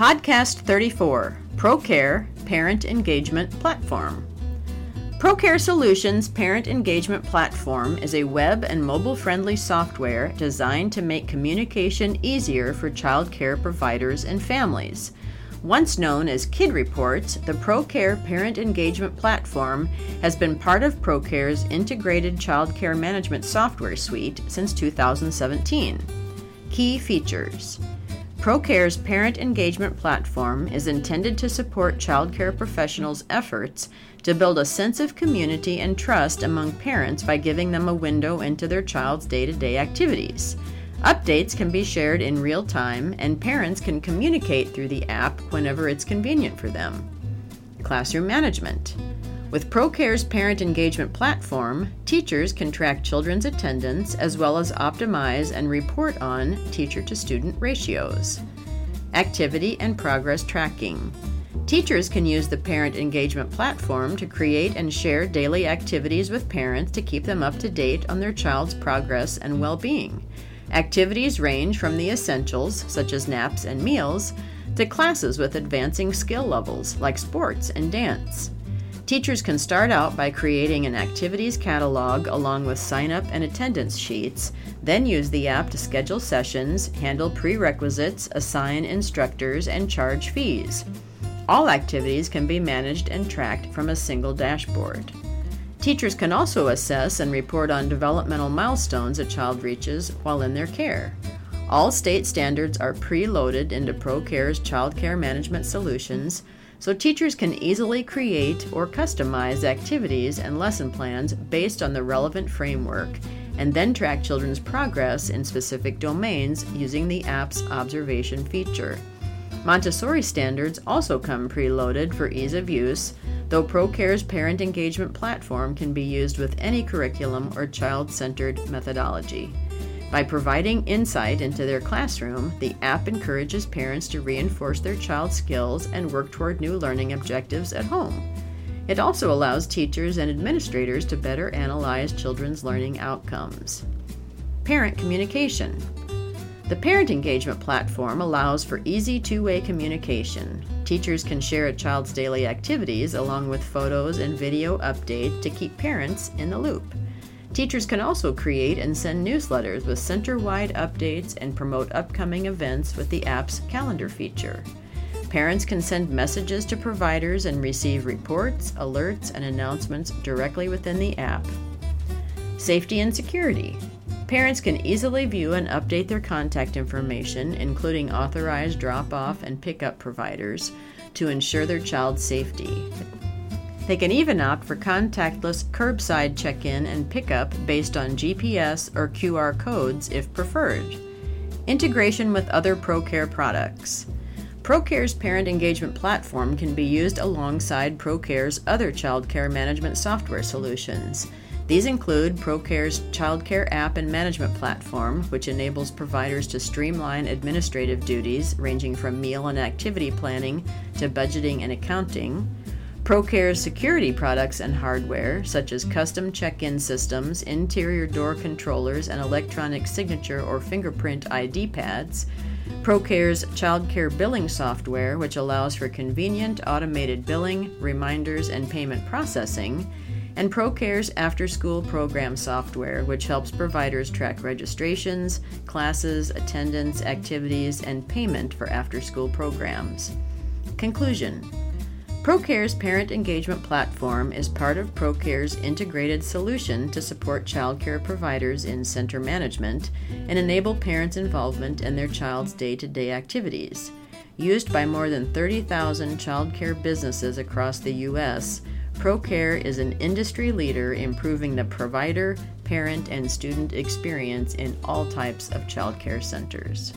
Podcast 34 ProCare Parent Engagement Platform. ProCare Solutions Parent Engagement Platform is a web and mobile friendly software designed to make communication easier for child care providers and families. Once known as Kid Reports, the ProCare Parent Engagement Platform has been part of ProCare's integrated child care management software suite since 2017. Key features ProCare's parent engagement platform is intended to support childcare professionals' efforts to build a sense of community and trust among parents by giving them a window into their child's day to day activities. Updates can be shared in real time, and parents can communicate through the app whenever it's convenient for them. Classroom management. With ProCare's parent engagement platform, teachers can track children's attendance as well as optimize and report on teacher to student ratios. Activity and progress tracking. Teachers can use the parent engagement platform to create and share daily activities with parents to keep them up to date on their child's progress and well being. Activities range from the essentials, such as naps and meals, to classes with advancing skill levels like sports and dance. Teachers can start out by creating an activities catalog along with sign up and attendance sheets, then use the app to schedule sessions, handle prerequisites, assign instructors, and charge fees. All activities can be managed and tracked from a single dashboard. Teachers can also assess and report on developmental milestones a child reaches while in their care. All state standards are pre-loaded into ProCare's child care management solutions so teachers can easily create or customize activities and lesson plans based on the relevant framework and then track children's progress in specific domains using the app's observation feature. Montessori standards also come preloaded for ease of use, though ProCare's parent engagement platform can be used with any curriculum or child centered methodology. By providing insight into their classroom, the app encourages parents to reinforce their child's skills and work toward new learning objectives at home. It also allows teachers and administrators to better analyze children's learning outcomes. Parent communication. The parent engagement platform allows for easy two way communication. Teachers can share a child's daily activities along with photos and video updates to keep parents in the loop. Teachers can also create and send newsletters with center wide updates and promote upcoming events with the app's calendar feature. Parents can send messages to providers and receive reports, alerts, and announcements directly within the app. Safety and security. Parents can easily view and update their contact information, including authorized drop off and pickup providers, to ensure their child's safety. They can even opt for contactless curbside check in and pickup based on GPS or QR codes if preferred. Integration with other ProCare products. ProCare's parent engagement platform can be used alongside ProCare's other child care management software solutions. These include ProCare's childcare app and management platform, which enables providers to streamline administrative duties ranging from meal and activity planning to budgeting and accounting. ProCare's security products and hardware, such as custom check in systems, interior door controllers, and electronic signature or fingerprint ID pads. ProCare's child care billing software, which allows for convenient automated billing, reminders, and payment processing. And ProCare's after school program software, which helps providers track registrations, classes, attendance, activities, and payment for after school programs. Conclusion ProCare's parent engagement platform is part of ProCare's integrated solution to support childcare providers in center management and enable parents' involvement in their child's day to day activities. Used by more than 30,000 childcare businesses across the U.S., ProCare is an industry leader improving the provider, parent, and student experience in all types of childcare centers.